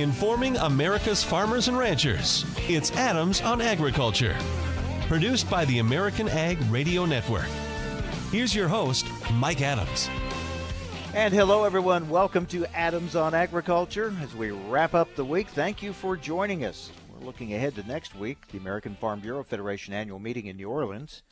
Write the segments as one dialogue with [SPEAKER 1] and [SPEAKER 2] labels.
[SPEAKER 1] informing America's farmers and ranchers. It's Adams on Agriculture, produced by the American Ag Radio Network. Here's your host, Mike Adams.
[SPEAKER 2] And hello, everyone. Welcome to Adams on Agriculture. As we wrap up the week, thank you for joining us. We're looking ahead to next week, the American Farm Bureau Federation annual meeting in New Orleans.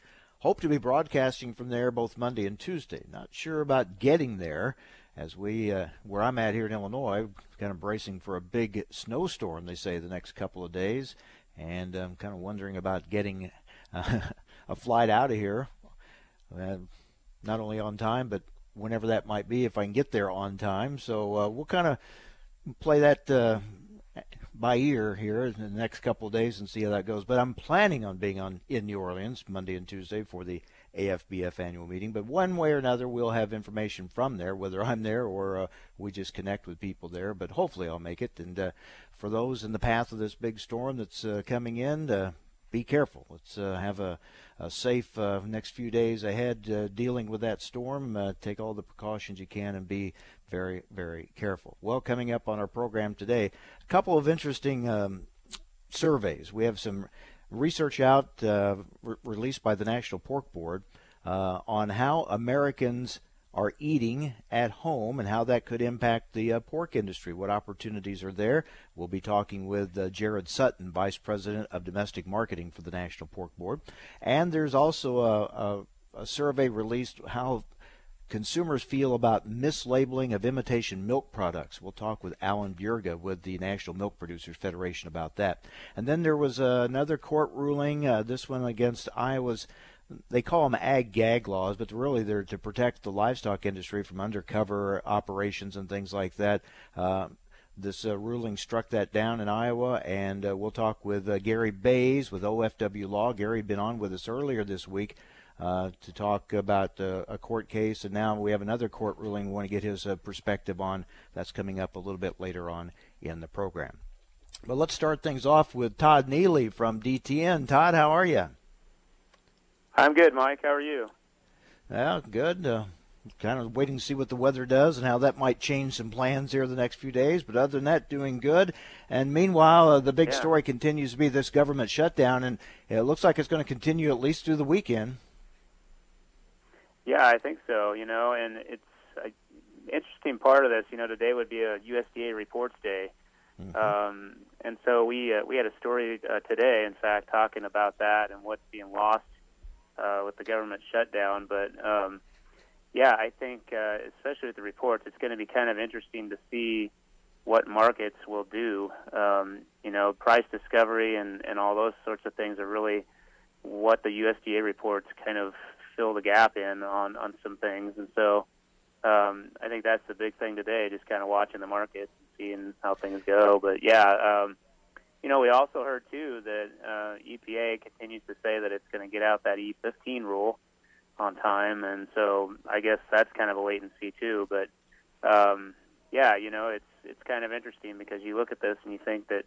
[SPEAKER 2] Hope to be broadcasting from there both Monday and Tuesday. Not sure about getting there as we, uh, where I'm at here in Illinois, kind of bracing for a big snowstorm, they say, the next couple of days. And I'm kind of wondering about getting uh, a flight out of here, uh, not only on time, but whenever that might be, if I can get there on time. So uh, we'll kind of play that uh, by ear here in the next couple of days and see how that goes. But I'm planning on being on in New Orleans Monday and Tuesday for the AFBF annual meeting. But one way or another, we'll have information from there, whether I'm there or uh, we just connect with people there. But hopefully, I'll make it. And uh, for those in the path of this big storm that's uh, coming in, uh, be careful. Let's uh, have a, a safe uh, next few days ahead dealing with that storm. take all the precautions you can and be very, very careful. Well, coming up on our program today, a couple of interesting um, surveys. We have some research out uh, re- released by the National Pork Board uh, on how Americans are eating at home and how that could impact the uh, pork industry. What opportunities are there? We'll be talking with uh, Jarrod Sutton, Vice President of Domestic Marketing for the National Pork Board. And there's also a, a, a survey released how consumers feel about mislabeling of imitation milk products. We'll talk with Alan Bjerga with the National Milk Producers Federation about that. And then there was uh, another court ruling, uh, this one against Iowa's. They call them ag gag laws, but really they're to protect the livestock industry from undercover operations and things like that. Uh, this uh, ruling struck that down in Iowa, and uh, we'll talk with uh, Gary Baise with OFW Law. Gary had been on with us earlier this week uh, to talk about uh, a court case, and now we have another court ruling. We want to get his uh, perspective on. That's coming up a little bit later on in the program. But let's start things off with Todd Neely from DTN. Todd, how are you?
[SPEAKER 3] I'm good, Mike. How are you?
[SPEAKER 2] Yeah, good. Uh, kind of waiting to see what the weather does and how that might change some plans here the next few days. But other than that, doing good. And meanwhile, uh, the big yeah. story continues to be this government shutdown, and it looks like it's going to continue at least through the weekend.
[SPEAKER 3] Yeah, I think so. You know, and it's an interesting part of this. You know, today would be a USDA reports day, mm-hmm. um, and so we uh, we had a story uh, today, in fact, talking about that and what's being lost uh, with the government shutdown. But um, yeah, I think uh, especially with the reports, it's going to be kind of interesting to see what markets will do. Um, you know, price discovery and and all those sorts of things are really what the USDA reports kind of fill the gap in on on some things. And so um, I think that's the big thing today, just kind of watching the market and seeing how things go. But yeah, um, you know, we also heard too that uh, EPA continues to say that it's going to get out that E15 rule on time, and so I guess that's kind of a wait and see too. But um, yeah, you know, it's it's kind of interesting because you look at this and you think that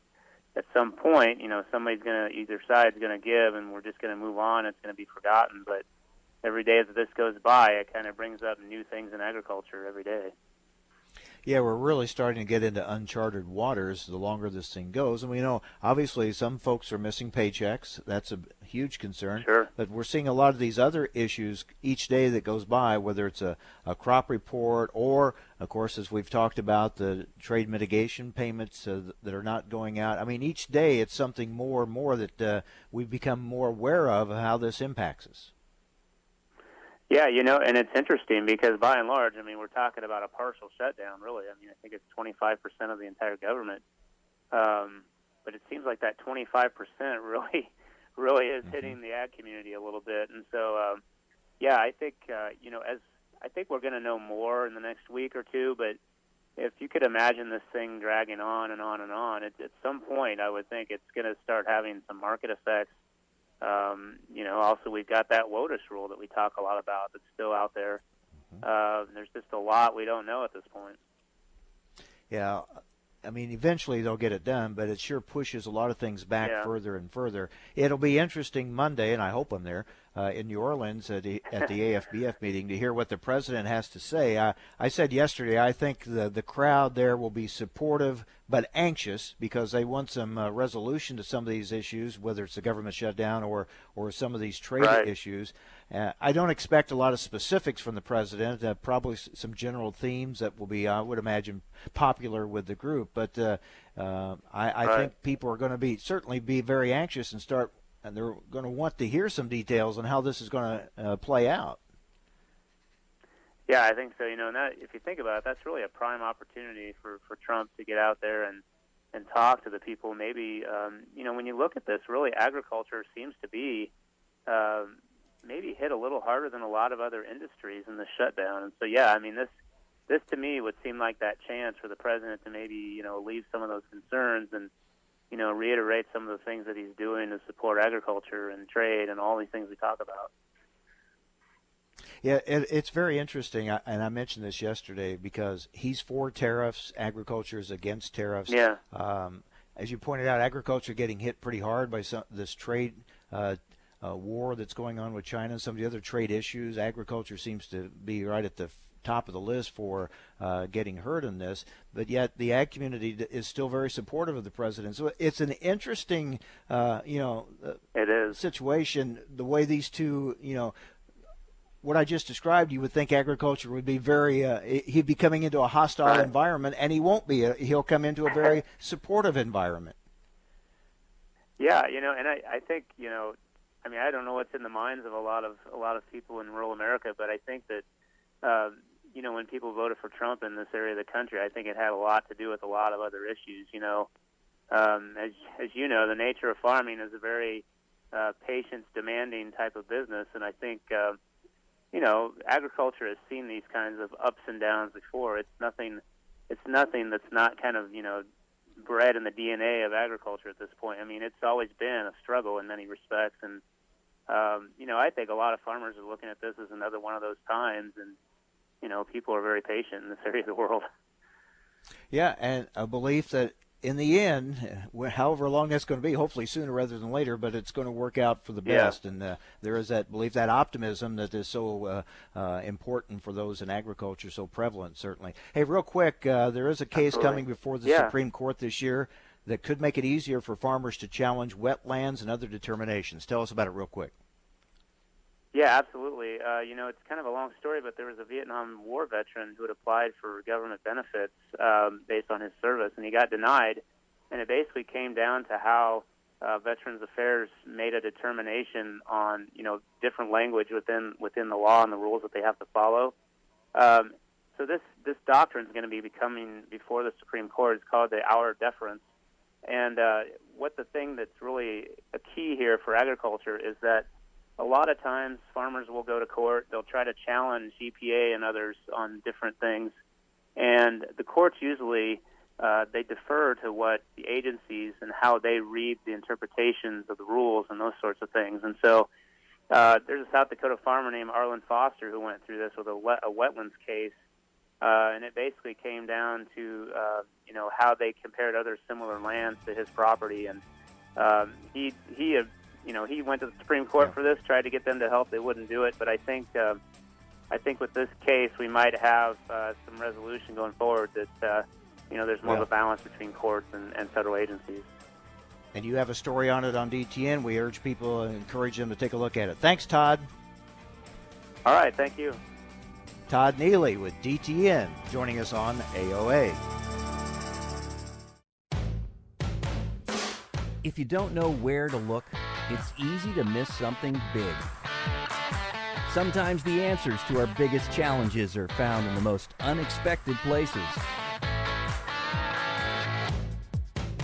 [SPEAKER 3] at some point, you know, somebody's going to either side's going to give, and we're just going to move on. It's going to be forgotten, but every day that this goes by, it kind of brings up new things in agriculture every day.
[SPEAKER 2] Yeah, we're really starting to get into uncharted waters the longer this thing goes. And we know, obviously, some folks are missing paychecks. That's a huge concern.
[SPEAKER 3] Sure.
[SPEAKER 2] But we're seeing a lot of these other issues each day that goes by, whether it's a, a crop report or, of course, as we've talked about, the trade mitigation payments uh, that are not going out. I mean, each day it's something more and more that uh, we've become more aware of how this impacts us.
[SPEAKER 3] Yeah, you know, and it's interesting because by and large, I mean, we're talking about a partial shutdown, really. I mean, I think it's 25% of the entire government. Um, but it seems like that 25% really, really is mm-hmm. hitting the ag community a little bit. And so, um, yeah, I think, uh, you know, as I think we're going to know more in the next week or two, but if you could imagine this thing dragging on and on and on, it, at some point, I would think it's going to start having some market effects um, you know, also we've got that WOTUS rule that we talk a lot about that's still out there. Mm-hmm. Uh, there's just a lot we don't know at this point.
[SPEAKER 2] Yeah, I mean, eventually they'll get it done, but it sure pushes a lot of things back
[SPEAKER 3] yeah.
[SPEAKER 2] further and further. It'll be interesting Monday, and I hope I'm there. Uh, in New Orleans at the, at the AFBF meeting to hear what the president has to say. I, I said yesterday I think the the crowd there will be supportive but anxious because they want some uh, resolution to some of these issues, whether it's the government shutdown or or some of these trade
[SPEAKER 3] right.
[SPEAKER 2] issues. Uh, I don't expect a lot of specifics from the president. Uh, probably some general themes that will be, I would imagine, popular with the group. But uh, uh, I, I
[SPEAKER 3] right.
[SPEAKER 2] think people are going to be certainly be very anxious and start, and they're going to want to hear some details on how this is going to uh, play out.
[SPEAKER 3] Yeah, I think so. You know, and that if you think about it, that's really a prime opportunity for for Trump to get out there and and talk to the people. Maybe um, you know, when you look at this, really agriculture seems to be um, maybe hit a little harder than a lot of other industries in the shutdown. And so, yeah, I mean, this this to me would seem like that chance for the president to maybe you know leave some of those concerns and you know reiterate some of the things that he's doing to support agriculture and trade and all these things we talk about.
[SPEAKER 2] Yeah, it, it's very interesting, and I mentioned this yesterday because he's for tariffs, agriculture is against tariffs.
[SPEAKER 3] Yeah.
[SPEAKER 2] Um, as you pointed out, agriculture getting hit pretty hard by some, this trade uh, uh, war that's going on with China and some of the other trade issues. Agriculture seems to be right at the top of the list for uh, getting hurt in this, but yet the ag community is still very supportive of the president. So it's an interesting, uh, you know, uh,
[SPEAKER 3] it is
[SPEAKER 2] situation. The way these two, you know, what I just described, you would think agriculture would be very, uh, he'd be coming into a hostile
[SPEAKER 3] right.
[SPEAKER 2] environment, and he won't be. Uh, he'll come into a very supportive environment.
[SPEAKER 3] Yeah, you know, and I, I think, you know, I mean, I don't know what's in the minds of a lot of a lot of people in rural America, but I think that, uh, you know, when people voted for Trump in this area of the country, I think it had a lot to do with a lot of other issues. You know, um, as as you know, the nature of farming is a very uh, patience demanding type of business, and I think. Uh, you know, agriculture has seen these kinds of ups and downs before. It's nothing. It's nothing that's not kind of you know bred in the DNA of agriculture at this point. I mean, it's always been a struggle in many respects, and um, you know, I think a lot of farmers are looking at this as another one of those times, and you know, people are very patient in this area of the world.
[SPEAKER 2] Yeah, and a belief that in the end, however long that's going to be, hopefully sooner rather than later, but it's going to work out for the best.
[SPEAKER 3] Yeah.
[SPEAKER 2] And uh, there is that belief, that optimism that is so uh, uh, important for those in agriculture, so prevalent, certainly. Hey, real quick, uh, there is a case
[SPEAKER 3] Absolutely.
[SPEAKER 2] coming before the
[SPEAKER 3] Yeah.
[SPEAKER 2] Supreme Court this year that could make it easier for farmers to challenge wetlands and other determinations. Tell us about it real quick.
[SPEAKER 3] Yeah, absolutely. Uh, you know, it's kind of a long story, but there was a Vietnam War veteran who had applied for government benefits um, based on his service, and he got denied. And it basically came down to how uh, Veterans Affairs made a determination on, you know, different language within within the law and the rules that they have to follow. Um, so this this doctrine is going to be becoming before the Supreme Court. It's called the Auer of Deference. And uh, what the thing that's really a key here for agriculture is that a lot of times farmers will go to court. They'll try to challenge EPA and others on different things, and the courts usually uh, they defer to what the agencies and how they read the interpretations of the rules and those sorts of things. And so uh, there's a South Dakota farmer named Arlen Foster who went through this with a, wet, a wetlands case, uh, and it basically came down to uh, you know how they compared other similar lands to his property, and um, he he you know, he went to the Supreme Court
[SPEAKER 2] Yeah.
[SPEAKER 3] for this, tried to get them to help. They wouldn't do it. But I think, uh, I think with this case, we might have uh, some resolution going forward that, uh, you know, there's more
[SPEAKER 2] Yeah.
[SPEAKER 3] of a balance between courts and, and federal agencies.
[SPEAKER 2] And you have a story on it on DTN. We urge people and encourage them to take a look at it. Thanks, Todd.
[SPEAKER 3] All right, thank you.
[SPEAKER 2] Todd Neely with DTN joining us on AOA.
[SPEAKER 4] If you don't know where to look, it's easy to miss something big. Sometimes the answers to our biggest challenges are found in the most unexpected places.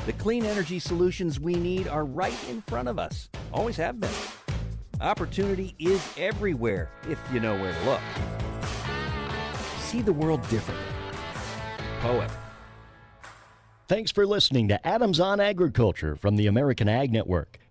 [SPEAKER 4] The clean energy solutions we need are right in front of us, always have been. Opportunity is everywhere if you know where to look. See the world differently. Poet.
[SPEAKER 5] Thanks for listening to Adams on Agriculture from the American Ag Network.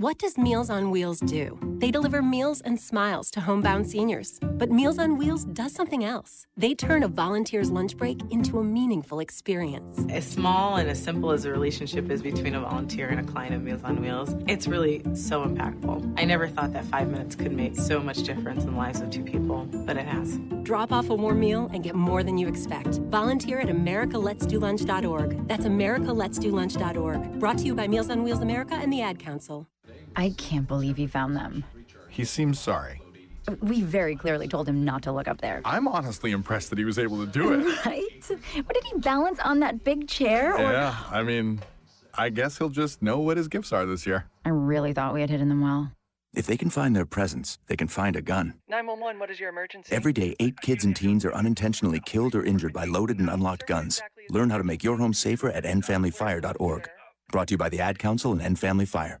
[SPEAKER 6] What does Meals on Wheels do? They deliver meals and smiles to homebound seniors. But Meals on Wheels does something else. They turn a volunteer's lunch break into a meaningful experience.
[SPEAKER 7] As small and as simple as the relationship is between a volunteer and a client of Meals on Wheels, it's really so impactful. I never thought that five minutes could make so much difference in the lives of two people, but it has.
[SPEAKER 6] Drop off a warm meal and get more than you expect. Volunteer at americaletsdolunch.org. That's americaletsdolunch.org. Brought to you by Meals on Wheels America and the Ad Council.
[SPEAKER 8] I can't believe he found them.
[SPEAKER 9] He seems sorry.
[SPEAKER 8] We very clearly told him not to look up there.
[SPEAKER 9] I'm honestly impressed that he was able to do it.
[SPEAKER 8] right? What did he balance on that big chair?
[SPEAKER 9] Or... Yeah, I mean, I guess he'll just know what his gifts are this year.
[SPEAKER 8] I really thought we had hidden them well.
[SPEAKER 10] If they can find their presents, they can find a gun.
[SPEAKER 11] 911, what is your emergency?
[SPEAKER 10] Every day, eight kids and teens are unintentionally killed or injured by loaded and unlocked guns. Learn how to make your home safer at endfamilyfire.org. Brought to you by the Ad Council and End Family Fire.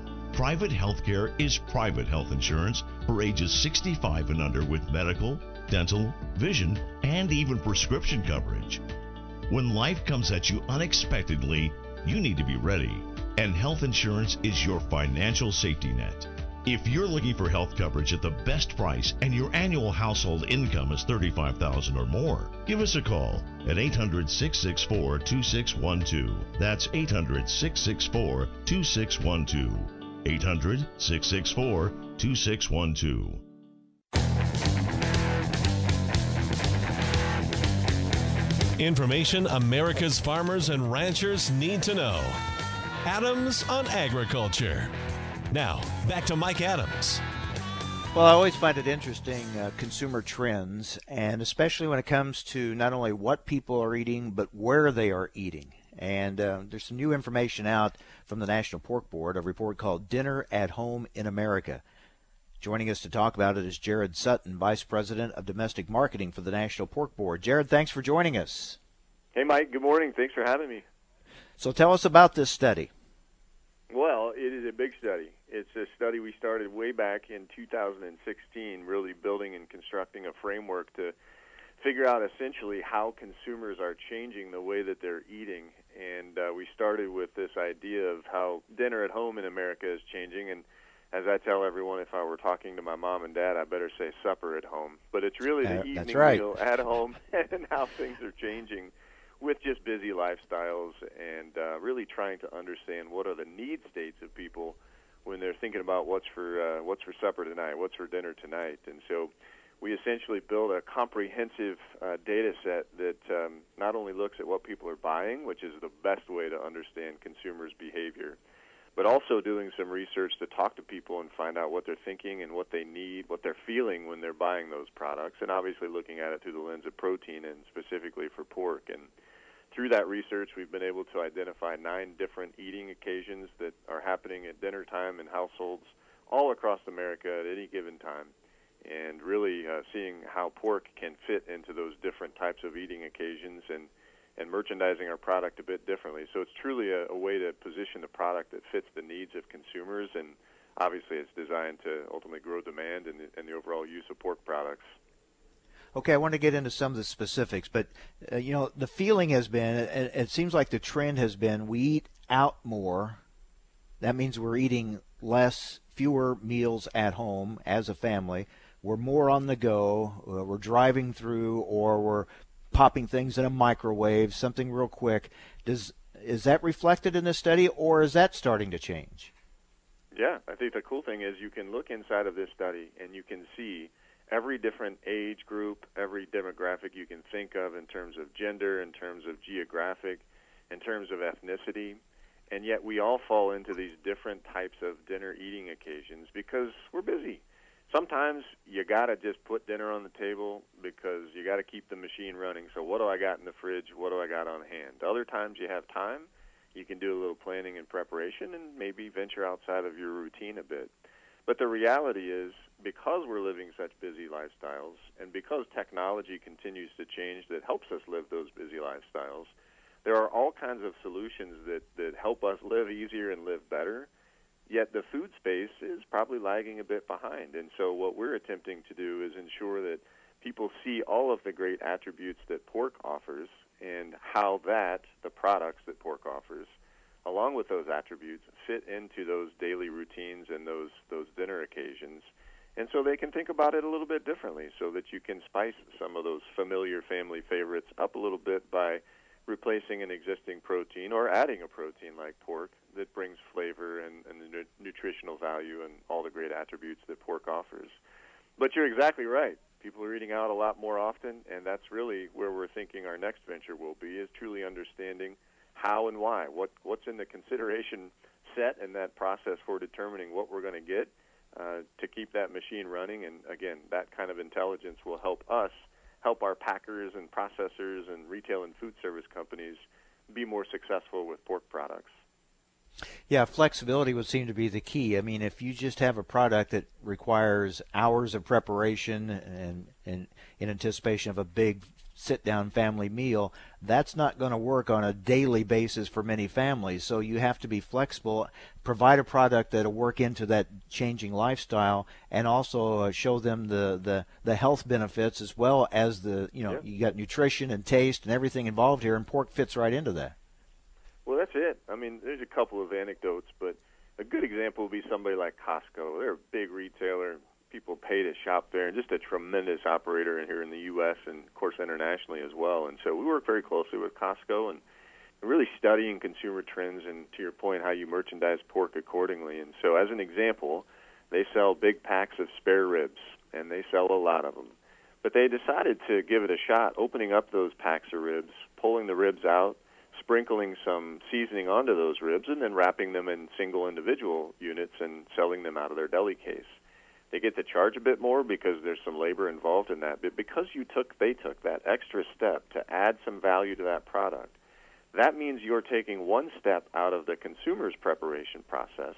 [SPEAKER 12] Private healthcare is private health insurance for ages 65 and under with medical, dental, vision, and even prescription coverage. When life comes at you unexpectedly, you need to be ready, and health insurance is your financial safety net. If you're looking for health coverage at the best price and your annual household income is 35000 or more, give us a call at 800-664-2612. That's 800-664-2612. 800 664 2612.
[SPEAKER 1] Information America's farmers and ranchers need to know. Adams on Agriculture. Now, back to Mike Adams.
[SPEAKER 2] Well, I always find it interesting uh, consumer trends, and especially when it comes to not only what people are eating, but where they are eating. And uh, there's some new information out from the National Pork Board, a report called Dinner at Home in America. Joining us to talk about it is Jarrod Sutton, Vice President of Domestic Marketing for the National Pork Board. Jarrod, thanks for joining us.
[SPEAKER 13] Hey, Mike. Good morning. Thanks for having me.
[SPEAKER 2] So tell us about this study.
[SPEAKER 13] Well, it is a big study. It's a study we started way back in 2016, really building and constructing a framework to figure out essentially how consumers are changing the way that they're eating. And uh, we started with this idea of how dinner at home in America is changing. And as I tell everyone, if I were talking to my mom and dad, I better say supper at home. But it's really the uh, evening
[SPEAKER 2] right.
[SPEAKER 13] meal at home and how things are changing with just busy lifestyles and uh, really trying to understand what are the need states of people when they're thinking about what's for uh, what's for supper tonight, what's for dinner tonight. And so we essentially build a comprehensive uh, data set that um, not only looks at what people are buying, which is the best way to understand consumers' behavior, but also doing some research to talk to people and find out what they're thinking and what they need, what they're feeling when they're buying those products, and obviously looking at it through the lens of protein and specifically for pork. And through that research, we've been able to identify nine different eating occasions that are happening at dinner time in households all across America at any given time and really uh, seeing how pork can fit into those different types of eating occasions and and merchandising our product a bit differently. So it's truly a, a way to position the product that fits the needs of consumers, and obviously it's designed to ultimately grow demand and, and the overall use of pork products.
[SPEAKER 2] Okay, I want to get into some of the specifics, but uh, you know the feeling has been it, it seems like the trend has been we eat out more. That means we're eating less, fewer meals at home as a family we're more on the go, uh, we're driving through, or we're popping things in a microwave, something real quick. Does is that reflected in the study, or is that starting to change?
[SPEAKER 13] Yeah, I think the cool thing is you can look inside of this study and you can see every different age group, every demographic you can think of in terms of gender, in terms of geographic, in terms of ethnicity, and yet we all fall into these different types of dinner eating occasions because we're busy. Sometimes you got to just put dinner on the table because you got to keep the machine running. So what do I got in the fridge? What do I got on hand? Other times you have time, you can do a little planning and preparation and maybe venture outside of your routine a bit. But the reality is because we're living such busy lifestyles and because technology continues to change that helps us live those busy lifestyles, there are all kinds of solutions that, that help us live easier and live better Yet the food space is probably lagging a bit behind. And so what we're attempting to do is ensure that people see all of the great attributes that pork offers and how that, the products that pork offers, along with those attributes, fit into those daily routines and those, those dinner occasions. And so they can think about it a little bit differently so that you can spice some of those familiar family favorites up a little bit by replacing an existing protein or adding a protein like pork that brings flavor and, and the nu- nutritional value and all the great attributes that pork offers. But you're exactly right. People are eating out a lot more often, and that's really where we're thinking our next venture will be: is truly understanding how and why, what what's in the consideration set and that process for determining what we're going to get uh, to keep that machine running. And again, that kind of intelligence will help us help our packers and processors and retail and food service companies be more successful with pork products.
[SPEAKER 2] Yeah, flexibility would seem to be the key. I mean, if you just have a product that requires hours of preparation and, and in anticipation of a big sit down family meal, that's not going to work on a daily basis for many families. So you have to be flexible, provide a product that'll work into that changing lifestyle, and also uh, show them the, the, the health benefits as well as the, you know, you got nutrition and taste and everything involved here, and pork fits right into that.
[SPEAKER 13] Well, that's it. I mean, there's a couple of anecdotes, but a good example would be somebody like Costco. They're a big retailer. People pay to shop there, and just a tremendous operator here in the U.S. and, of course, internationally as well. And so we work very closely with Costco and really studying consumer trends and, to your point, how you merchandise pork accordingly. And so, as an example, they sell big packs of spare ribs, and they sell a lot of them. But they decided to give it a shot, opening up those packs of ribs, pulling the ribs out, sprinkling some seasoning onto those ribs and then wrapping them in single individual units and selling them out of their deli case. They get to charge a bit more because there's some labor involved in that, but because you took they took that extra step to add some value to that product, that means you're taking one step out of the consumer's preparation process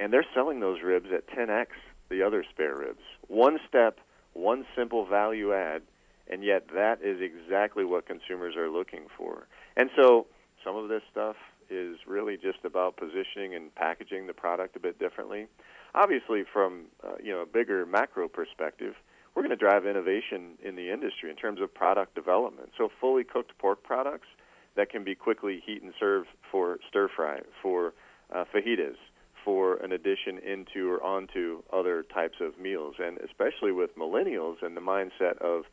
[SPEAKER 13] and they're selling those ribs at 10x the other spare ribs. One step, one simple value add and yet that is exactly what consumers are looking for. And so some of this stuff is really just about positioning and packaging the product a bit differently. Obviously, from uh, you know a bigger macro perspective, we're going to drive innovation in the industry in terms of product development. So fully cooked pork products that can be quickly heat and serve for stir fry, for uh, fajitas, for an addition into or onto other types of meals, and especially with millennials and the mindset of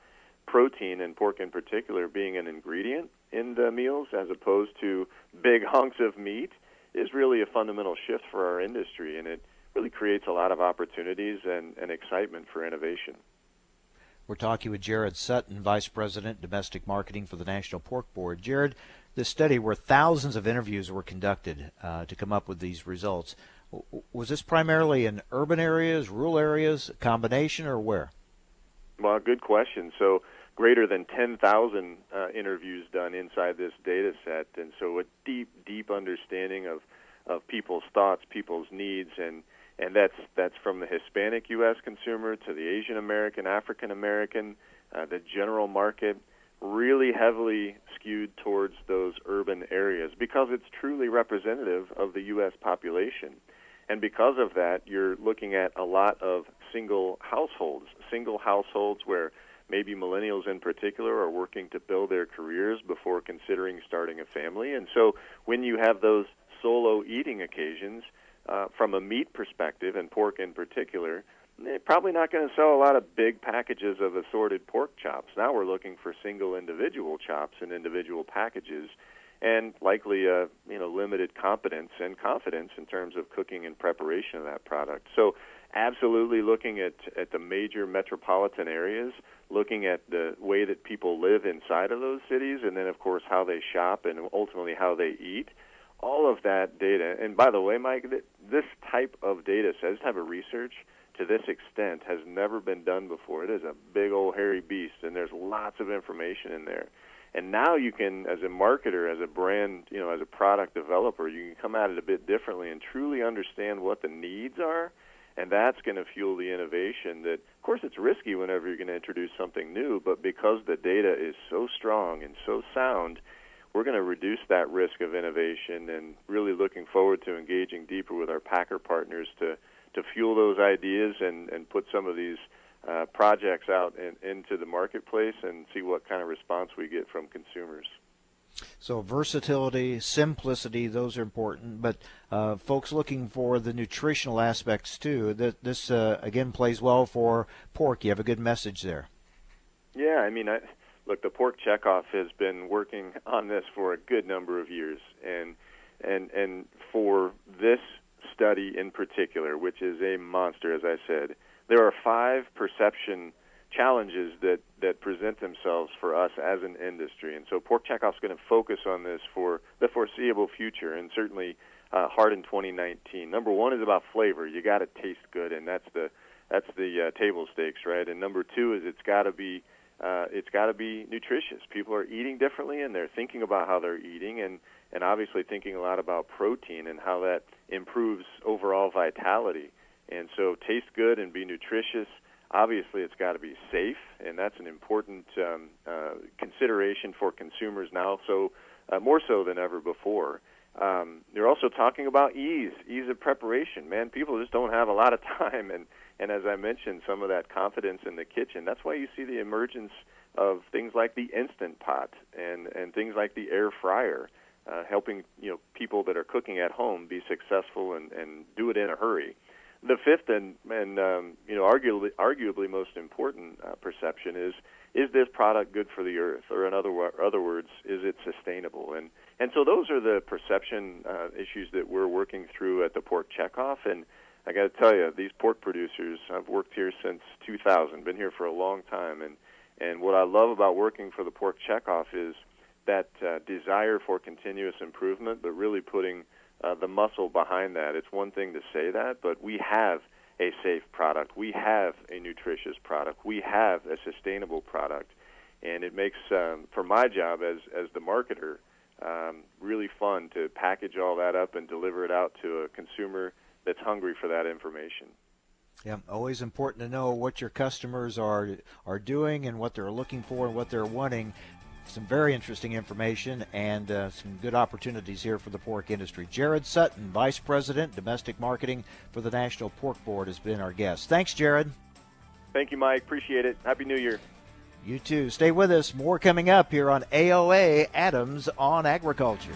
[SPEAKER 13] protein and pork in particular being an ingredient in the meals as opposed to big hunks of meat is really a fundamental shift for our industry and it really creates a lot of opportunities and, and excitement for innovation.
[SPEAKER 2] We're talking with Jarrod Sutton, Vice President, Domestic Marketing for the National Pork Board. Jarrod, this study where thousands of interviews were conducted uh, to come up with these results, was this primarily in urban areas, rural areas, combination, or where?
[SPEAKER 13] Well, good question. So, greater than 10,000 uh, interviews done inside this data set, and so a deep, deep understanding of of people's thoughts, people's needs, and and that's that's from the Hispanic U.S. consumer to the Asian American, African American, uh, the general market, really heavily skewed towards those urban areas because it's truly representative of the U.S. population. And because of that, you're looking at a lot of single households, single households where maybe millennials in particular are working to build their careers before considering starting a family. And so when you have those solo eating occasions, uh, from a meat perspective, and pork in particular, they're probably not going to sell a lot of big packages of assorted pork chops. Now we're looking for single individual chops and individual packages and likely a you know limited competence and confidence in terms of cooking and preparation of that product. So absolutely looking at at the major metropolitan areas, looking at the way that people live inside of those cities and then of course how they shop and ultimately how they eat. All of that data, and by the way, Mike, this type of data, this type of research, to this extent has never been done before. It is a big old hairy beast, and there's lots of information in there. And now you can, as a marketer, as a brand, you know, as a product developer, you can come at it a bit differently and truly understand what the needs are, and that's going to fuel the innovation. That, of course, it's risky whenever you're going to introduce something new, but because the data is so strong and so sound, we're going to reduce that risk of innovation and really looking forward to engaging deeper with our packer partners to to fuel those ideas and and put some of these uh, projects out in, into the marketplace and see what kind of response we get from consumers.
[SPEAKER 2] So versatility, simplicity, those are important. But uh, folks looking for the nutritional aspects too. This, this uh, again plays well for pork. You have a good message there.
[SPEAKER 13] Yeah, I mean, I, look, the pork checkoff has been working on this for a good number of years, and and and for this study in particular, which is a monster, as I said, there are five perception challenges that, that present themselves for us as an industry. And so Pork going to focus on this for the foreseeable future and certainly uh, hard in 2019. Number one is about flavor. You got to taste good, and that's the that's the uh, table stakes, right? And number two is it's got to be uh, it's got to be nutritious. People are eating differently, and they're thinking about how they're eating, and and obviously thinking a lot about protein and how that improves overall vitality. And so, taste good and be nutritious. Obviously, it's got to be safe, and that's an important um, uh, consideration for consumers now, so uh, more so than ever before. Um, they're also talking about ease, ease of preparation. Man, people just don't have a lot of time, and and as I mentioned, some of that confidence in the kitchen. That's why you see the emergence of things like the instant pot and and things like the air fryer uh, helping you know people that are cooking at home be successful and, and do it in a hurry. The fifth and and um, you know arguably arguably most important uh, perception is is this product good for the earth, or in other other words, is it sustainable? And and so those are the perception uh, issues that we're working through at the Pork Checkoff. And I got to tell you, these pork producers, I've worked here since 2000, been here for a long time, and and what I love about working for the Pork Checkoff is that uh, desire for continuous improvement, but really putting uh, the muscle behind that. It's one thing to say that, but we have a safe product. We have a nutritious product. We have a sustainable product, and it makes um, for my job as as the marketer um, really fun to package all that up and deliver it out to a consumer that's hungry for that information.
[SPEAKER 2] Yeah, always important to know what your customers are are doing and what they're looking for and what they're wanting some very interesting information and uh, some good opportunities here for the pork industry. Jarrod Sutton, Vice President, Domestic Marketing for the National Pork Board, has been our guest. Thanks, Jarrod.
[SPEAKER 13] Thank you, Mike. Appreciate it. Happy New Year.
[SPEAKER 2] You too. Stay with us. More coming up here on AOA Adams on Agriculture.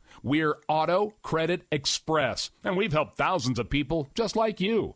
[SPEAKER 11] We're Auto Credit Express, and we've helped thousands of people just like you.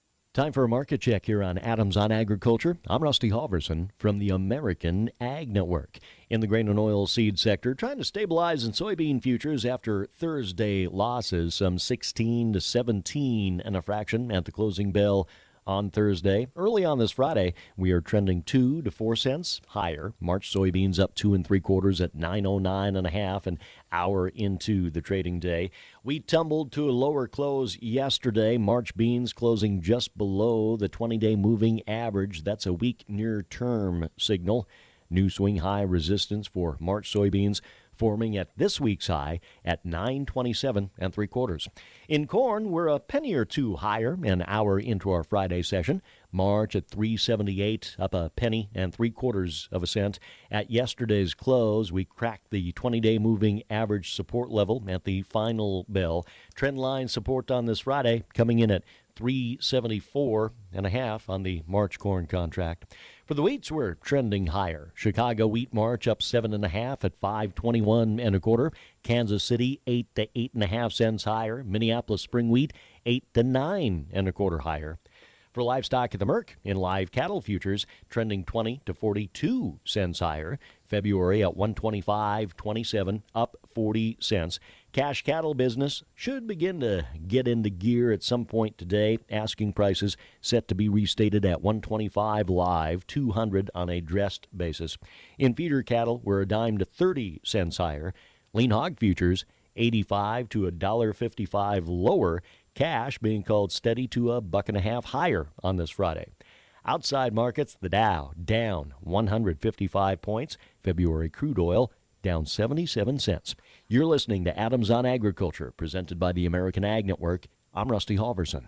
[SPEAKER 5] Time for a market check here on Adams on Agriculture. I'm Rusty Halverson from the American Ag Network. In the grain and oil seed sector, trying to stabilize in soybean futures after Thursday losses, some 16 to 17 and a fraction at the closing bell on Thursday. Early on this Friday, we are trending two to four cents higher. March soybeans up two and three quarters at 909 and a half, an hour into the trading day. We tumbled to a lower close yesterday. March beans closing just below the 20 day moving average. That's a weak near term signal. New swing high resistance for March soybeans forming at this week's high at 927 and three quarters. In corn, we're a penny or two higher an hour into our Friday session. March at 378, up a penny and three quarters of a cent. At yesterday's close, we cracked the 20-day moving average support level at the final bell. Trend line support on this Friday coming in at 374 and a half on the March corn contract. For the wheats, we're trending higher. Chicago wheat March up seven and a half at 521 and a quarter. Kansas City eight to eight and a half cents higher. Minneapolis spring wheat eight to nine and a quarter higher. For livestock at the Merc in live cattle futures, trending 20 to 42 cents higher. February at 125.27, up 40 cents. Cash cattle business should begin to get into gear at some point today. Asking prices set to be restated at 125 live, 200 on a dressed basis. In feeder cattle, we're a dime to 30 cents higher. Lean hog futures 85 to a dollar 55 lower. Cash being called steady to a buck and a half higher on this Friday. Outside markets, the Dow down 155 points. February crude oil down 77 cents. You're listening to Adams on Agriculture, presented by the American Ag Network. I'm Rusty Halverson.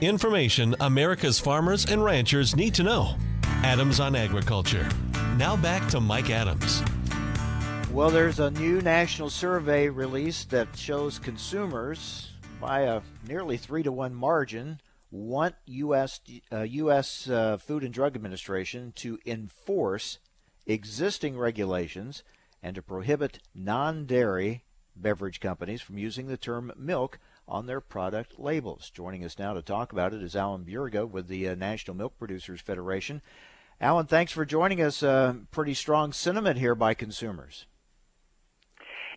[SPEAKER 1] Information America's farmers and ranchers need to know. Adams on Agriculture. Now back to Mike Adams.
[SPEAKER 2] Well, there's a new national survey released that shows consumers, by a nearly three to one margin, want U.S. Uh, U.S. Uh, Food and Drug Administration to enforce existing regulations and to prohibit non-dairy beverage companies from using the term milk on their product labels. Joining us now to talk about it is Alan Bjerga with the uh, National Milk Producers Federation. Alan, thanks for joining us. Uh, pretty strong sentiment here by consumers.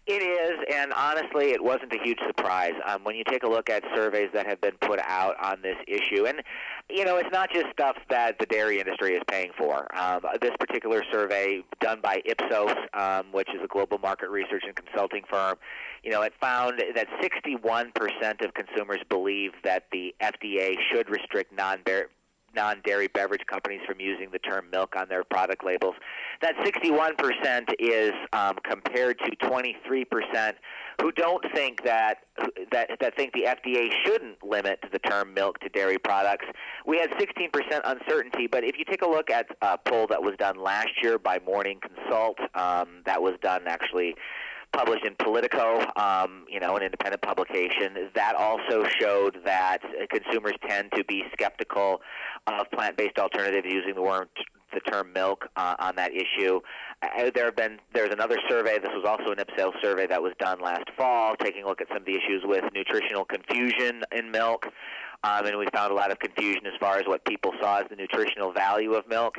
[SPEAKER 14] It is, and honestly, it wasn't a huge surprise um, when you take a look at surveys that have been put out on this issue. And you know, it's not just stuff that the dairy industry is paying for. Um, this particular survey, done by Ipsos, um, which is a global market research and consulting firm, you know, it found that 61% of consumers believe that the FDA should restrict non-dairy non-dairy beverage companies from using the term milk on their product labels. That 61% is um, compared to 23% who don't think that that that think the FDA shouldn't limit the term milk to dairy products. We had 16% uncertainty, but if you take a look at a poll that was done last year by Morning Consult, um, that was done actually published in Politico, um, you know, an independent publication. That also showed that consumers tend to be skeptical of plant-based alternatives using the word the term milk uh, on that issue. Uh, there have been there's another survey. This was also an Ipsos survey that was done last fall, taking a look at some of the issues with nutritional confusion in milk, um, and we found a lot of confusion as far as what people saw as the nutritional value of milk.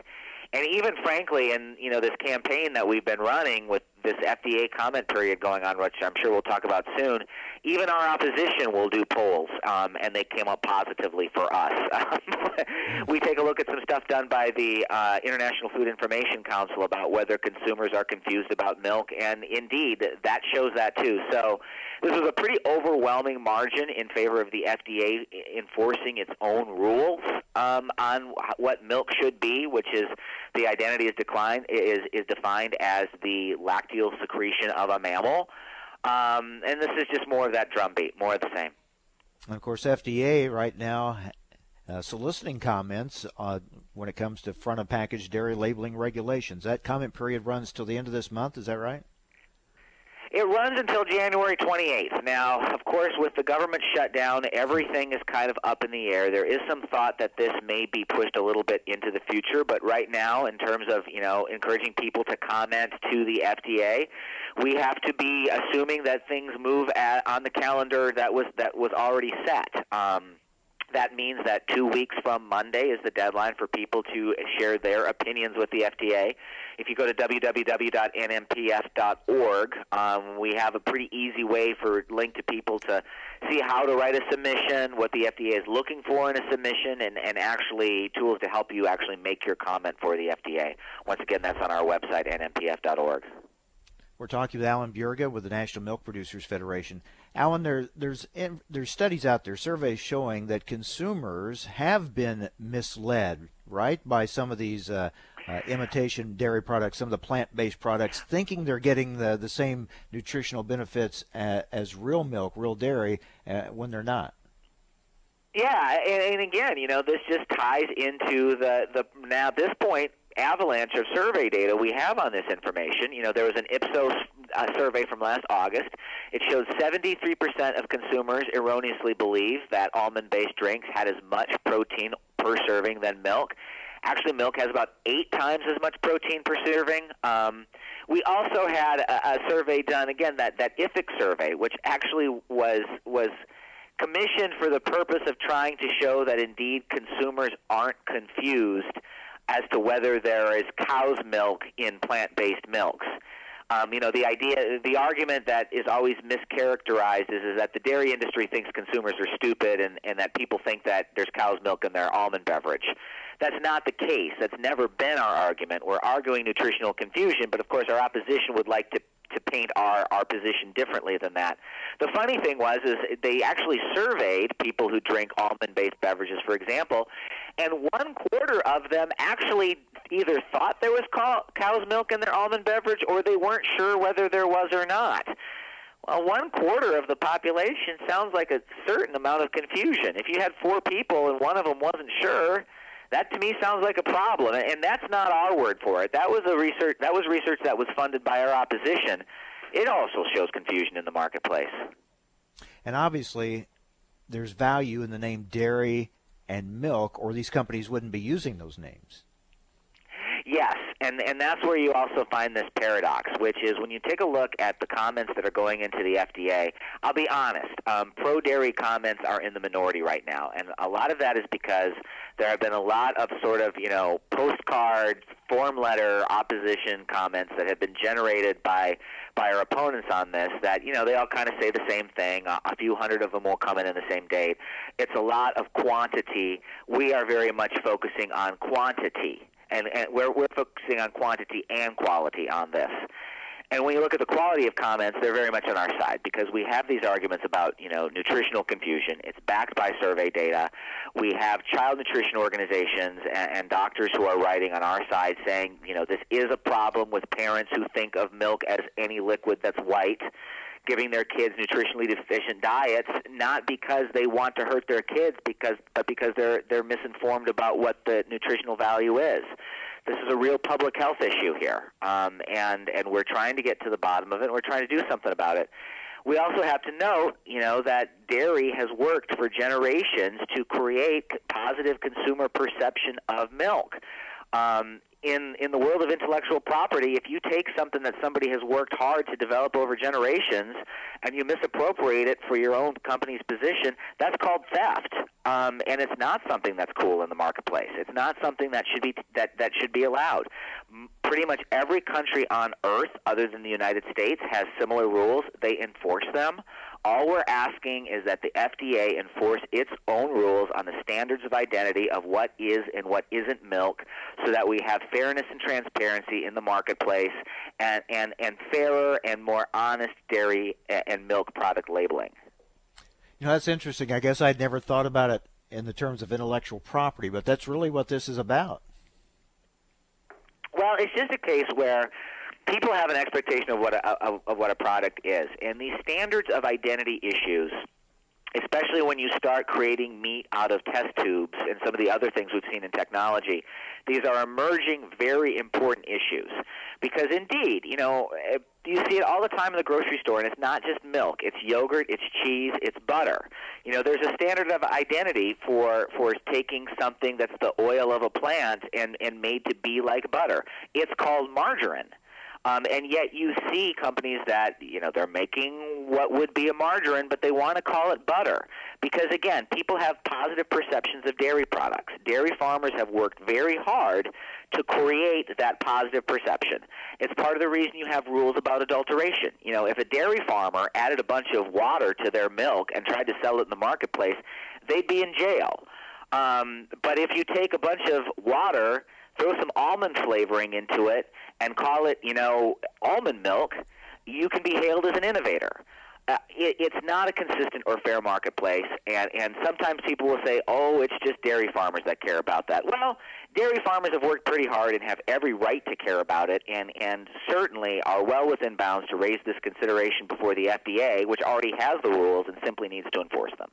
[SPEAKER 14] And even frankly, in you know this campaign that we've been running with this FDA comment period going on, which I'm sure we'll talk about soon, even our opposition will do polls, um, and they came up positively for us. we take a look at some stuff done by the uh, International Food Information Council about whether consumers are confused about milk, and indeed, that shows that too. So this was a pretty overwhelming margin in favor of the FDA enforcing its own rules um, on what milk should be, which is the identity is declined is is defined as the lacteal secretion of a mammal. Um, and this is just more of that drumbeat, more of the same.
[SPEAKER 2] And of course, FDA right now uh, soliciting comments uh, when it comes to front of package dairy labeling regulations. That comment period runs till the end of this month. Is that right?
[SPEAKER 14] It runs until January 28th. Now, of course, with the government shutdown, everything is kind of up in the air. There is some thought that this may be pushed a little bit into the future, but right now, in terms of you know encouraging people to comment to the FDA, we have to be assuming that things move at, on the calendar that was that was already set. Um, that means that two weeks from Monday is the deadline for people to share their opinions with the FDA. If you go to www.nmpf.org, um, we have a pretty easy way for link to people to see how to write a submission, what the FDA is looking for in a submission, and, and actually tools to help you actually make your comment for the FDA. Once again, that's on our website, nmpf.org.
[SPEAKER 2] We're talking with Alan Bjerga with the National Milk Producers Federation. Alan, there, there's there's studies out there, surveys showing that consumers have been misled, right, by some of these uh, uh, imitation dairy products, some of the plant-based products, thinking they're getting the the same nutritional benefits as, as real milk, real dairy, uh, when they're not.
[SPEAKER 14] Yeah, and, and again, you know, this just ties into the the now at this point avalanche of survey data we have on this information. You know, there was an Ipsos uh, survey from last August. It showed 73% of consumers erroneously believe that almond-based drinks had as much protein per serving than milk. Actually, milk has about eight times as much protein per serving. Um, we also had a, a survey done again that that IFIC survey, which actually was was commissioned for the purpose of trying to show that indeed consumers aren't confused as to whether there is cow's milk in plant-based milks. Um, you know, the idea, the argument that is always mischaracterized is, is that the dairy industry thinks consumers are stupid and, and that people think that there's cow's milk in their almond beverage. That's not the case. That's never been our argument. We're arguing nutritional confusion, but of course our opposition would like to to paint our, our position differently than that. The funny thing was is they actually surveyed people who drink almond-based beverages, for example, and one quarter of them actually either thought there was cow's milk in their almond beverage or they weren't sure whether there was or not. Well, one quarter of the population sounds like a certain amount of confusion. If you had four people and one of them wasn't sure, that to me sounds like a problem, and that's not our word for it. That was a research that was research that was funded by our opposition. It also shows confusion in the marketplace.
[SPEAKER 2] And obviously, there's value in the name dairy and milk, or these companies wouldn't be using those names.
[SPEAKER 14] Yes, and and that's where you also find this paradox, which is when you take a look at the comments that are going into the FDA. I'll be honest, um, pro dairy comments are in the minority right now, and a lot of that is because there have been a lot of sort of you know postcard, form letter opposition comments that have been generated by by our opponents on this. That you know they all kind of say the same thing. A, a few hundred of them will come in in the same date. It's a lot of quantity. We are very much focusing on quantity and, and we're, we're focusing on quantity and quality on this. And when you look at the quality of comments, they're very much on our side because we have these arguments about, you know, nutritional confusion. It's backed by survey data. We have child nutrition organizations and, and doctors who are writing on our side saying, you know, this is a problem with parents who think of milk as any liquid that's white giving their kids nutritionally deficient diets not because they want to hurt their kids because but because they're they're misinformed about what the nutritional value is this is a real public health issue here um, and and we're trying to get to the bottom of it and we're trying to do something about it we also have to note, you know, that dairy has worked for generations to create positive consumer perception of milk. Um, in in the world of intellectual property, if you take something that somebody has worked hard to develop over generations and you misappropriate it for your own company's position, that's called theft. Um, and it's not something that's cool in the marketplace. It's not something that should be that that should be allowed. Pretty much every country on earth, other than the United States, has similar rules. They enforce them. All we're asking is that the FDA enforce its own rules on the standards of identity of what is and what isn't milk so that we have fairness and transparency in the marketplace and, and, and fairer and more honest dairy and milk product labeling.
[SPEAKER 2] You know, that's interesting. I guess I'd never thought about it in the terms of intellectual property, but that's really what this is about.
[SPEAKER 14] Well, it's just a case where people have an expectation of what a, of, of what a product is, and these standards of identity issues especially when you start creating meat out of test tubes and some of the other things we've seen in technology. These are emerging very important issues because indeed, you know, eh, you see it all the time in the grocery store, and it's not just milk. It's yogurt, it's cheese, it's butter. You know, there's a standard of identity for for taking something that's the oil of a plant and and made to be like butter. It's called margarine. Um, and yet you see companies that you know they're making what would be a margarine, but they want to call it butter because again, people have positive perceptions of dairy products. Dairy farmers have worked very hard to create that positive perception. It's part of the reason you have rules about adulteration. You know, if a dairy farmer added a bunch of water to their milk and tried to sell it in the marketplace, they'd be in jail. Um, but if you take a bunch of water, throw some almond flavoring into it, and call it, you know, almond milk, you can be hailed as an innovator. Uh, it, it's not a consistent or fair marketplace, and and sometimes people will say, "Oh, it's just dairy farmers that care about that." Well, dairy farmers have worked pretty hard and have every right to care about it, and and certainly are well within bounds to raise this consideration before the FDA, which already has the rules and simply needs to enforce them.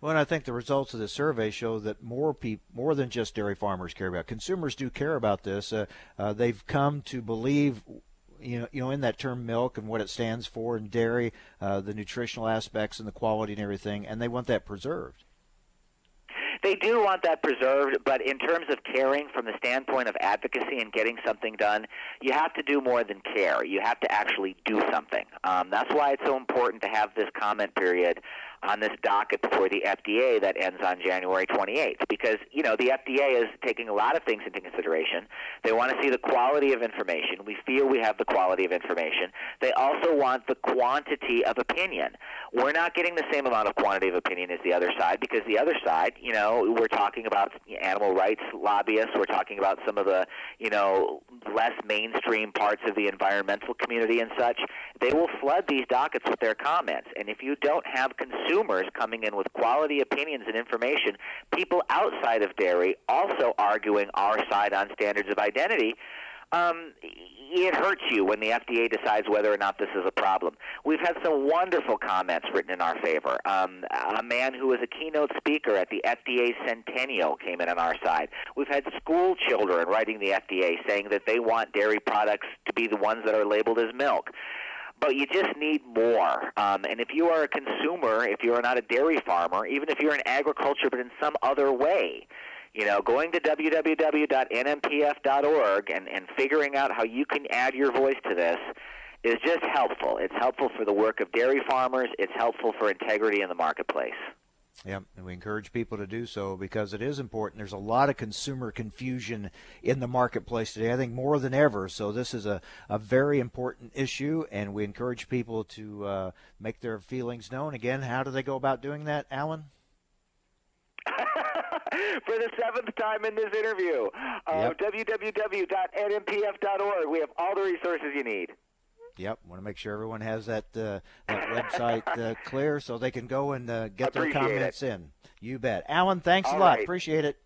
[SPEAKER 2] Well, and I think the results of this survey show that more people, more than just dairy farmers care about. Consumers do care about this. Uh, uh, they've come to believe you know, you know, in that term milk and what it stands for in dairy, uh, the nutritional aspects and the quality and everything, and they want that preserved.
[SPEAKER 14] They do want that preserved, but in terms of caring from the standpoint of advocacy and getting something done, you have to do more than care. You have to actually do something. Um, that's why it's so important to have this comment period on this docket before the FDA that ends on January 28th because, you know, the FDA is taking a lot of things into consideration. They want to see the quality of information. We feel we have the quality of information. They also want the quantity of opinion. We're not getting the same amount of quantity of opinion as the other side because the other side, you know, we're talking about animal rights lobbyists, we're talking about some of the, you know, less mainstream parts of the environmental community and such. They will flood these dockets with their comments. And if you don't have consumers consumers coming in with quality opinions and information, people outside of dairy also arguing our side on standards of identity. Um, it hurts you when the FDA decides whether or not this is a problem. We've had some wonderful comments written in our favor. Um, a man who was a keynote speaker at the FDA Centennial came in on our side. We've had school children writing the FDA saying that they want dairy products to be the ones that are labeled as milk but you just need more. Um, and if you are a consumer, if you are not a dairy farmer, even if you're in agriculture but in some other way, you know, going to www.nmpf.org and, and figuring out how you can add your voice to this is just helpful. It's helpful for the work of dairy farmers. It's helpful for integrity in the marketplace.
[SPEAKER 2] Yep, and we encourage people to do so because it is important. There's a lot of consumer confusion in the marketplace today, I think more than ever. So this is a, a very important issue, and we encourage people to uh, make their feelings known. Again, how do they go about doing that, Alan?
[SPEAKER 14] For the seventh time in this interview, uh, yep. www.nmpf.org. We have all the resources you need.
[SPEAKER 2] Yep, want to make sure everyone has that uh, that website uh, clear so they can go and uh, get their comments
[SPEAKER 14] it.
[SPEAKER 2] in. You bet, Alan. Thanks
[SPEAKER 14] All
[SPEAKER 2] a lot.
[SPEAKER 14] Right.
[SPEAKER 2] Appreciate it.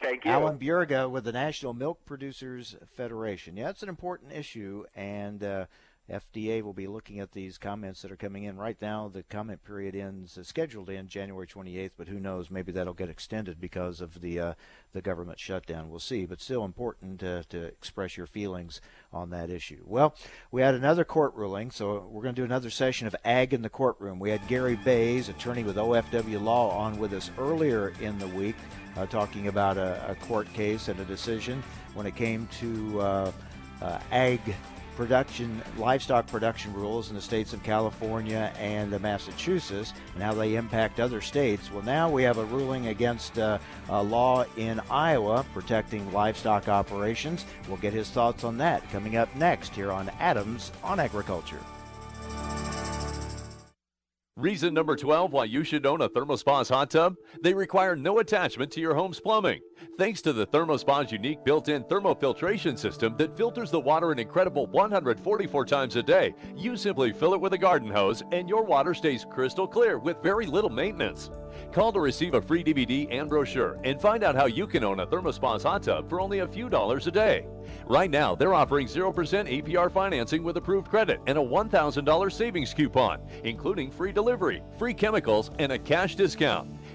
[SPEAKER 14] Thank you.
[SPEAKER 2] Alan Bjerga with the National Milk Producers Federation. Yeah, it's an important issue, and uh, FDA will be looking at these comments that are coming in right now. The comment period ends uh, scheduled in January 28th, but who knows? Maybe that'll get extended because of the uh, the government shutdown. We'll see, but still important to, to express your feelings on that issue. Well, we had another court ruling, so we're going to do another session of Ag in the courtroom. We had Gary Baise, attorney with OFW Law, on with us earlier in the week, uh, talking about a, a, court case and a decision when it came to uh, uh ag production, livestock production rules in the states of California and Massachusetts, and how they impact other states. Well, now we have a ruling against uh, a law in Iowa protecting livestock operations. We'll get his thoughts on that coming up next here on Adams on Agriculture.
[SPEAKER 15] Reason number 12 why you should own a ThermoSpa's hot tub? They require no attachment to your home's plumbing. Thanks to the ThermoSpa's unique built-in thermofiltration system that filters the water an incredible 144 times a day, you simply fill it with a garden hose and your water stays crystal clear with very little maintenance. Call to receive a free DVD and brochure and find out how you can own a ThermoSpa's hot tub for only a few dollars a day. Right now, they're offering 0% APR financing with approved credit and a $1,000 savings coupon, including free delivery, free chemicals, and a cash discount.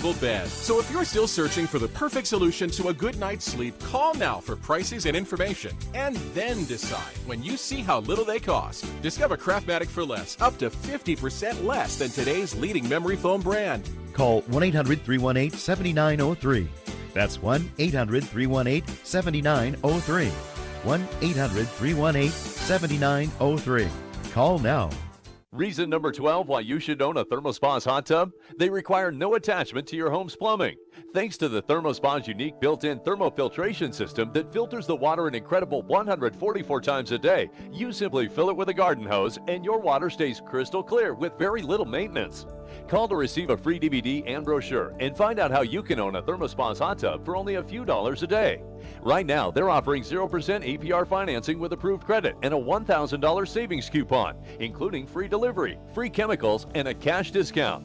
[SPEAKER 16] bed. So if you're still searching for the perfect solution to a good night's sleep, call now for prices and information. And then decide when you see how little they cost. Discover Craftmatic for less, up to 50% less than today's leading memory foam brand.
[SPEAKER 17] Call 1 800 318 7903. That's 1 800 318 7903. 1 800 318 7903. Call now.
[SPEAKER 15] Reason number 12 why you should own a ThermoSpa's hot tub? They require no attachment to your home's plumbing. Thanks to the ThermoSpa's unique built-in thermofiltration system that filters the water an incredible 144 times a day, you simply fill it with a garden hose and your water stays crystal clear with very little maintenance. Call to receive a free DVD and brochure and find out how you can own a ThermoSpa's hot tub for only a few dollars a day. Right now, they're offering 0% APR financing with approved credit and a $1,000 savings coupon, including free delivery, free chemicals, and a cash discount.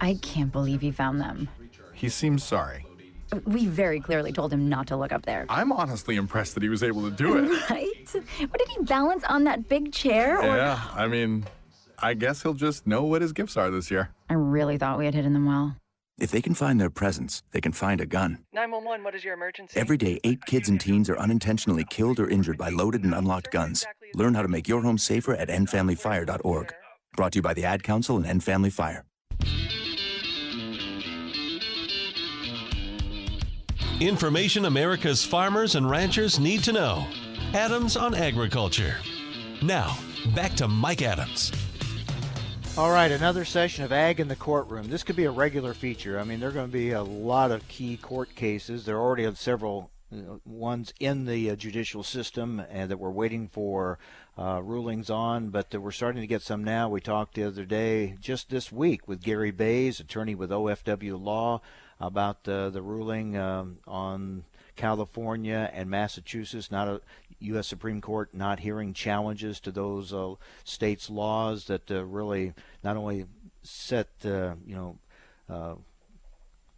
[SPEAKER 8] I can't believe he found them.
[SPEAKER 9] He seems sorry.
[SPEAKER 8] We very clearly told him not to look up there.
[SPEAKER 9] I'm honestly impressed that he was able to do it.
[SPEAKER 8] Right? What did he balance on that big chair? Or...
[SPEAKER 9] Yeah, I mean, I guess he'll just know what his gifts are this year.
[SPEAKER 8] I really thought we had hidden them well.
[SPEAKER 10] If they can find their presents, they can find a gun.
[SPEAKER 18] 911, what is your emergency?
[SPEAKER 10] Every day, eight kids and teens are unintentionally killed or injured by loaded and unlocked guns. Learn how to make your home safer at endfamilyfire.org. Brought to you by the Ad Council and End Family Fire.
[SPEAKER 1] Information America's farmers and ranchers need to know. Adams on Agriculture. Now, back to Mike Adams.
[SPEAKER 2] All right, another session of Ag in the Courtroom. This could be a regular feature. I mean, there are going to be a lot of key court cases. There are already several ones in the uh, judicial system and that we're waiting for uh, rulings on, but we're starting to get some now. We talked the other day, just this week, with Gary Baise, attorney with OFW Law, about uh, the ruling um, on California and Massachusetts, not a U.S. Supreme Court not hearing challenges to those uh, states' laws that uh, really not only set uh, you know uh,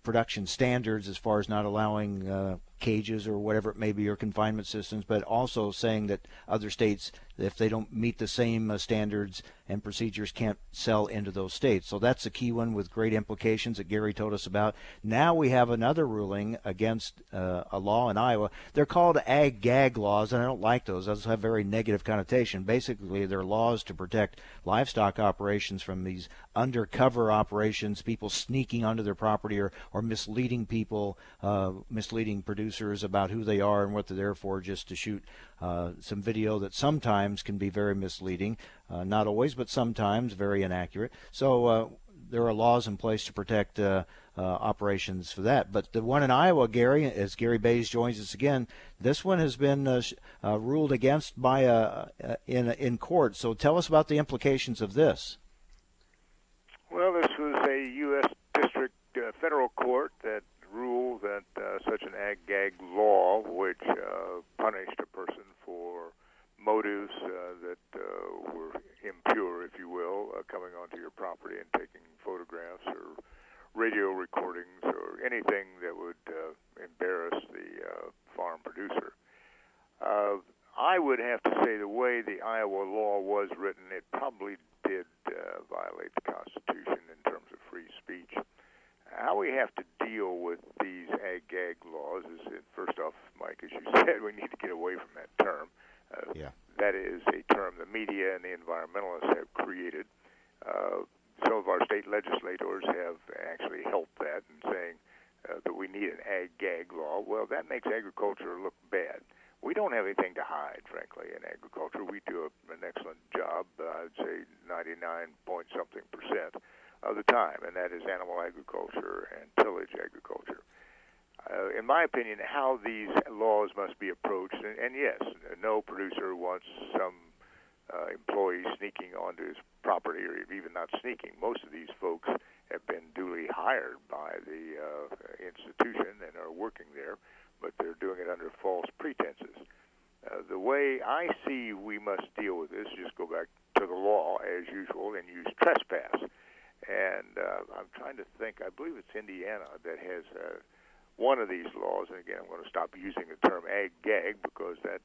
[SPEAKER 2] production standards as far as not allowing uh, cages or whatever it may be or confinement systems, but also saying that other states, if they don't meet the same uh, standards and procedures, can't sell into those states. So that's a key one with great implications that Gary told us about. Now we have another ruling against uh, a law in Iowa. They're called ag gag laws, and I don't like those. Those have very negative connotation. Basically, they're laws to protect livestock operations from these undercover operations, people sneaking onto their property or, or misleading people, uh, misleading producers about who they are and what they're there for, just to shoot uh, some video that sometimes can be very misleading, uh, not always, but sometimes very inaccurate. So uh, there are laws in place to protect uh, uh, operations for that. But the one in Iowa, Gary, as Gary Baise joins us again, this one has been uh, uh, ruled against by a, in in court. So tell us about the implications of this.
[SPEAKER 18] Well, this was a U.S. district federal court that ruled that such an ag gag law, which punished a person for motives uh, that uh, were impure, if you will, uh, coming onto your property and taking photographs or radio recordings or anything that would embarrass the farm producer. I would have to say the way the Iowa law was written, it probably did uh, violate the Constitution in terms of free speech. How we have to deal with these ag gag laws is, first off, Mike, as you said, we need to get away from that term. Uh,
[SPEAKER 2] yeah.
[SPEAKER 18] That is a term the media and the environmentalists have created. Uh, some of our state legislators have actually helped that in saying uh, that we need an ag gag law. Well, that makes agriculture look bad. We don't have anything to hide, frankly, in agriculture. We do a, an excellent job, uh, I'd say 99 point something percent of the time, and that is animal agriculture and tillage agriculture. Uh, in my opinion, how these laws must be approached, and, and yes, no producer wants some uh, employee sneaking onto his property, or even not sneaking. Most of these folks have been duly hired by the uh, institution and are working there, but they're doing it under false pretenses. Uh, the way I see we must deal with this, just go back to the law as usual and use trespass. And uh, I'm trying to think, I believe it's Indiana that has uh, one of these laws, and again, I'm going to stop using the term ag gag because that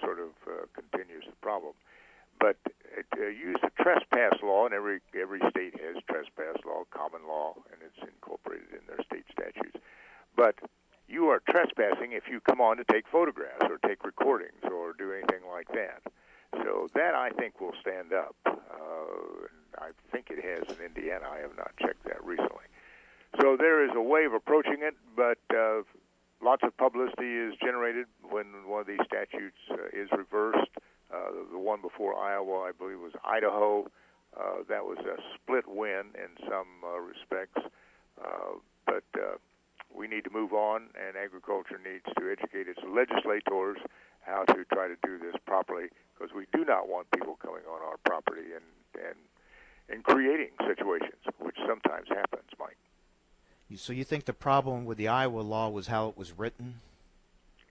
[SPEAKER 18] sort of uh, continues the problem. But uh, use the trespass law, and every every state has trespass law, common law, and it's incorporated in their state statutes. But you are trespassing if you come on to take photographs or take recordings or do anything like that. So that I think will stand up. Uh, I think it has in Indiana. I have not checked that recently. So there is a way of approaching it, but uh, lots of publicity is generated when one of these statutes uh, is reversed. Uh, the one before Iowa, I believe, was Idaho. Uh, that was a split win in some uh, respects, uh, but uh, we need to move on, and agriculture needs to educate its legislators how to try to do this properly, because we do not want people coming on our property and and and creating situations, which sometimes happens, Mike.
[SPEAKER 2] So you think the problem with the Iowa law was how it was written?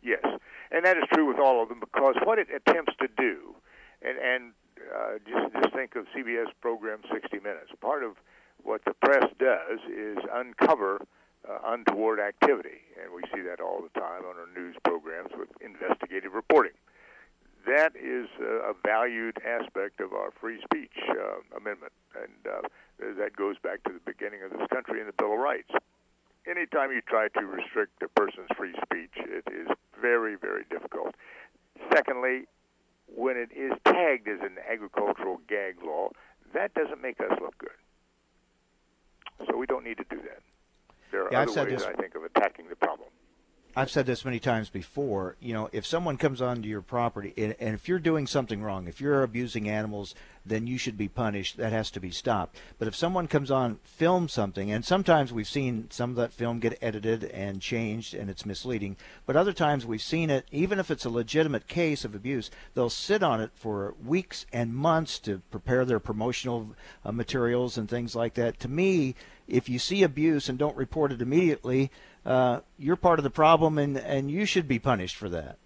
[SPEAKER 18] Yes, and that is true with all of them because what it attempts to do, and and uh, just just think of CBS program 60 Minutes. Part of what the press does is uncover uh, untoward activity, and we see that all the time on our news programs with investigative reporting. That is uh, a valued aspect of our free speech uh, amendment, and uh, that goes back to the beginning of this country and the Bill of Rights. Anytime you try to restrict a person's free speech, it is very, very difficult. Secondly, when it is tagged as an agricultural gag law, that doesn't make us look good. So we don't need to do that. There are
[SPEAKER 2] yeah,
[SPEAKER 18] other ways,
[SPEAKER 2] this,
[SPEAKER 18] I think, of attacking the problem.
[SPEAKER 2] I've said this many times before. You know, if someone comes onto your property and, and if you're doing something wrong, if you're abusing animals, then you should be punished. That has to be stopped. But if someone comes on, films something, and sometimes we've seen some of that film get edited and changed, and it's misleading. But other times we've seen it, even if it's a legitimate case of abuse, they'll sit on it for weeks and months to prepare their promotional uh, materials and things like that. To me, if you see abuse and don't report it immediately, uh, you're part of the problem, and and you should be punished for that.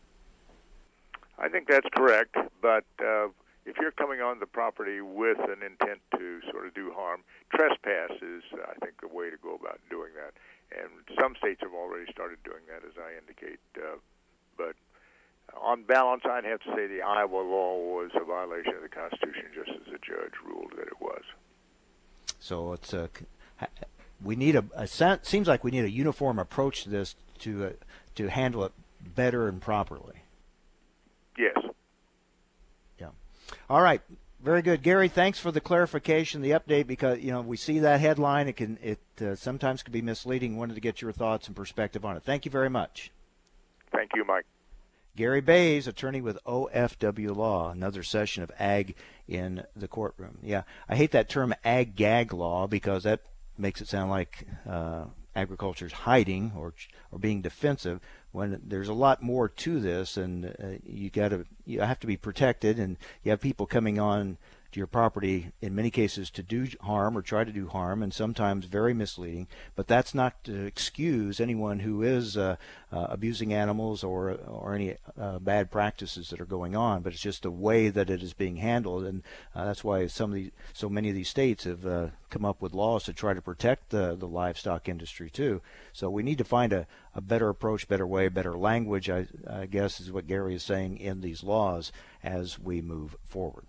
[SPEAKER 18] I think that's correct, but uh, if you're coming on the property with an intent to sort of do harm, trespass is, I think, the way to go about doing that. And some states have already started doing that, as I indicate. Uh, but on balance, I'd have to say the Iowa law was a violation of the Constitution, just as the judge ruled that it was.
[SPEAKER 2] So it's a we need a, a seems like we need a uniform approach to this to uh, to handle it better and properly.
[SPEAKER 18] Yes.
[SPEAKER 2] All right. Very good, Gary. Thanks for the clarification, the update, because you know we see that headline. It can it uh, sometimes can be misleading. Wanted to get your thoughts and perspective on it. Thank you very much.
[SPEAKER 18] Thank you, Mike.
[SPEAKER 2] Gary Baise, attorney with OFW Law, another session of ag in the courtroom. Yeah, I hate that term ag gag law because that makes it sound like uh, agriculture is hiding or or being defensive when there's a lot more to this and uh, you got to you have to be protected and you have people coming on to your property in many cases to do harm or try to do harm and sometimes very misleading. But that's not to excuse anyone who is uh, uh, abusing animals or or any uh, bad practices that are going on but it's just the way that it is being handled. And uh, that's why some of the so many of these states have uh, come up with laws to try to protect the the livestock industry too. So we need to find a, a better approach better way better language I, I guess is what Gary is saying in these laws as we move forward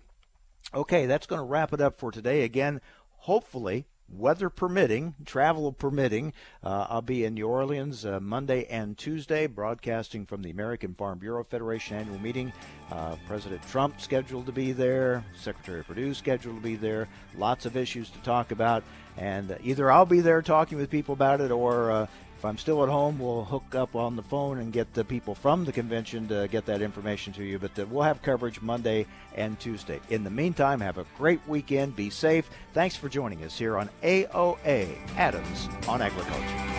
[SPEAKER 2] Okay, that's going to wrap it up for today. Again, hopefully, weather permitting, travel permitting, uh, I'll be in New Orleans uh, Monday and Tuesday, broadcasting from the American Farm Bureau Federation annual meeting. Uh, President Trump scheduled to be there, Secretary Perdue scheduled to be there. Lots of issues to talk about, and either I'll be there talking with people about it, or uh, if I'm still at home, we'll hook up on the phone and get the people from the convention to get that information to you. But the, we'll have coverage Monday and Tuesday. In the meantime, have a great weekend. Be safe. Thanks for joining us here on AOA Adams on Agriculture.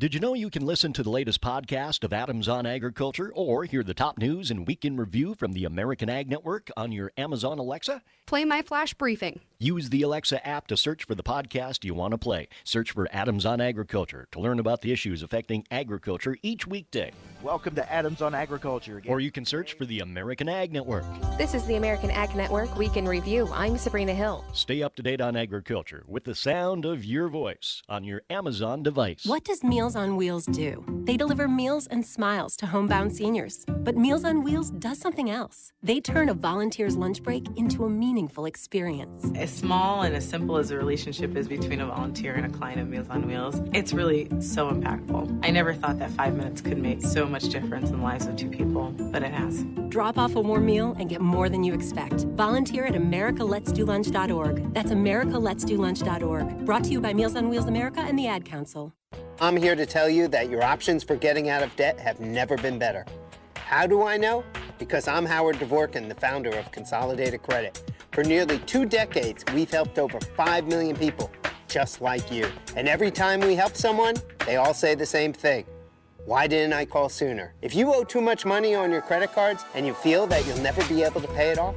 [SPEAKER 5] Did you know you can listen to the latest podcast of Adams on Agriculture or hear the top news and weekend review from the American Ag Network on your Amazon Alexa?
[SPEAKER 19] Play my flash briefing.
[SPEAKER 5] Use the Alexa app to search for the podcast you want to play. Search for Adams on Agriculture to learn about the issues affecting agriculture each weekday.
[SPEAKER 2] Welcome to Adams on Agriculture again.
[SPEAKER 5] Or you can search for the American Ag Network.
[SPEAKER 19] This is the American Ag Network Week in Review. I'm Sabrina Hill.
[SPEAKER 5] Stay up to date on agriculture with the sound of your voice on your Amazon device.
[SPEAKER 6] What does Meals on Wheels do? They deliver meals and smiles to homebound seniors. But Meals on Wheels does something else. They turn a volunteer's lunch break into a meaningful experience.
[SPEAKER 7] As small and as simple as the relationship is between a volunteer and a client of Meals on Wheels, it's really so impactful. I never thought that five minutes could make so much difference in the lives of two people, but it has.
[SPEAKER 6] Drop off a warm meal and get more than you expect. Volunteer at americaletsdolunch.org. That's americaletsdolunch.org. Brought to you by Meals on Wheels America and the Ad Council.
[SPEAKER 20] I'm here to tell you that your options for getting out of debt have never been better. How do I know? Because I'm Howard Dvorkin, the founder of Consolidated Credit. For nearly two decades, we've helped over 5 million people just like you. And every time we help someone, they all say the same thing. Why didn't I call sooner? If you owe too much money on your credit cards and you feel that you'll never be able to pay it off,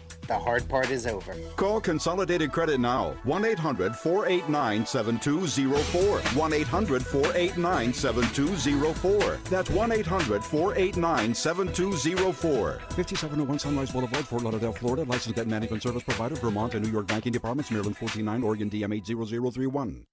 [SPEAKER 20] the hard part is over.
[SPEAKER 21] Call Consolidated Credit now. 1 800 489 7204. 1 800 489 7204. That's 1 800 489 7204.
[SPEAKER 22] 5701 Sunrise Boulevard, Fort Lauderdale, Florida. Licensed debt management service provider, Vermont and New York banking departments, Maryland 149, Oregon DM 80031.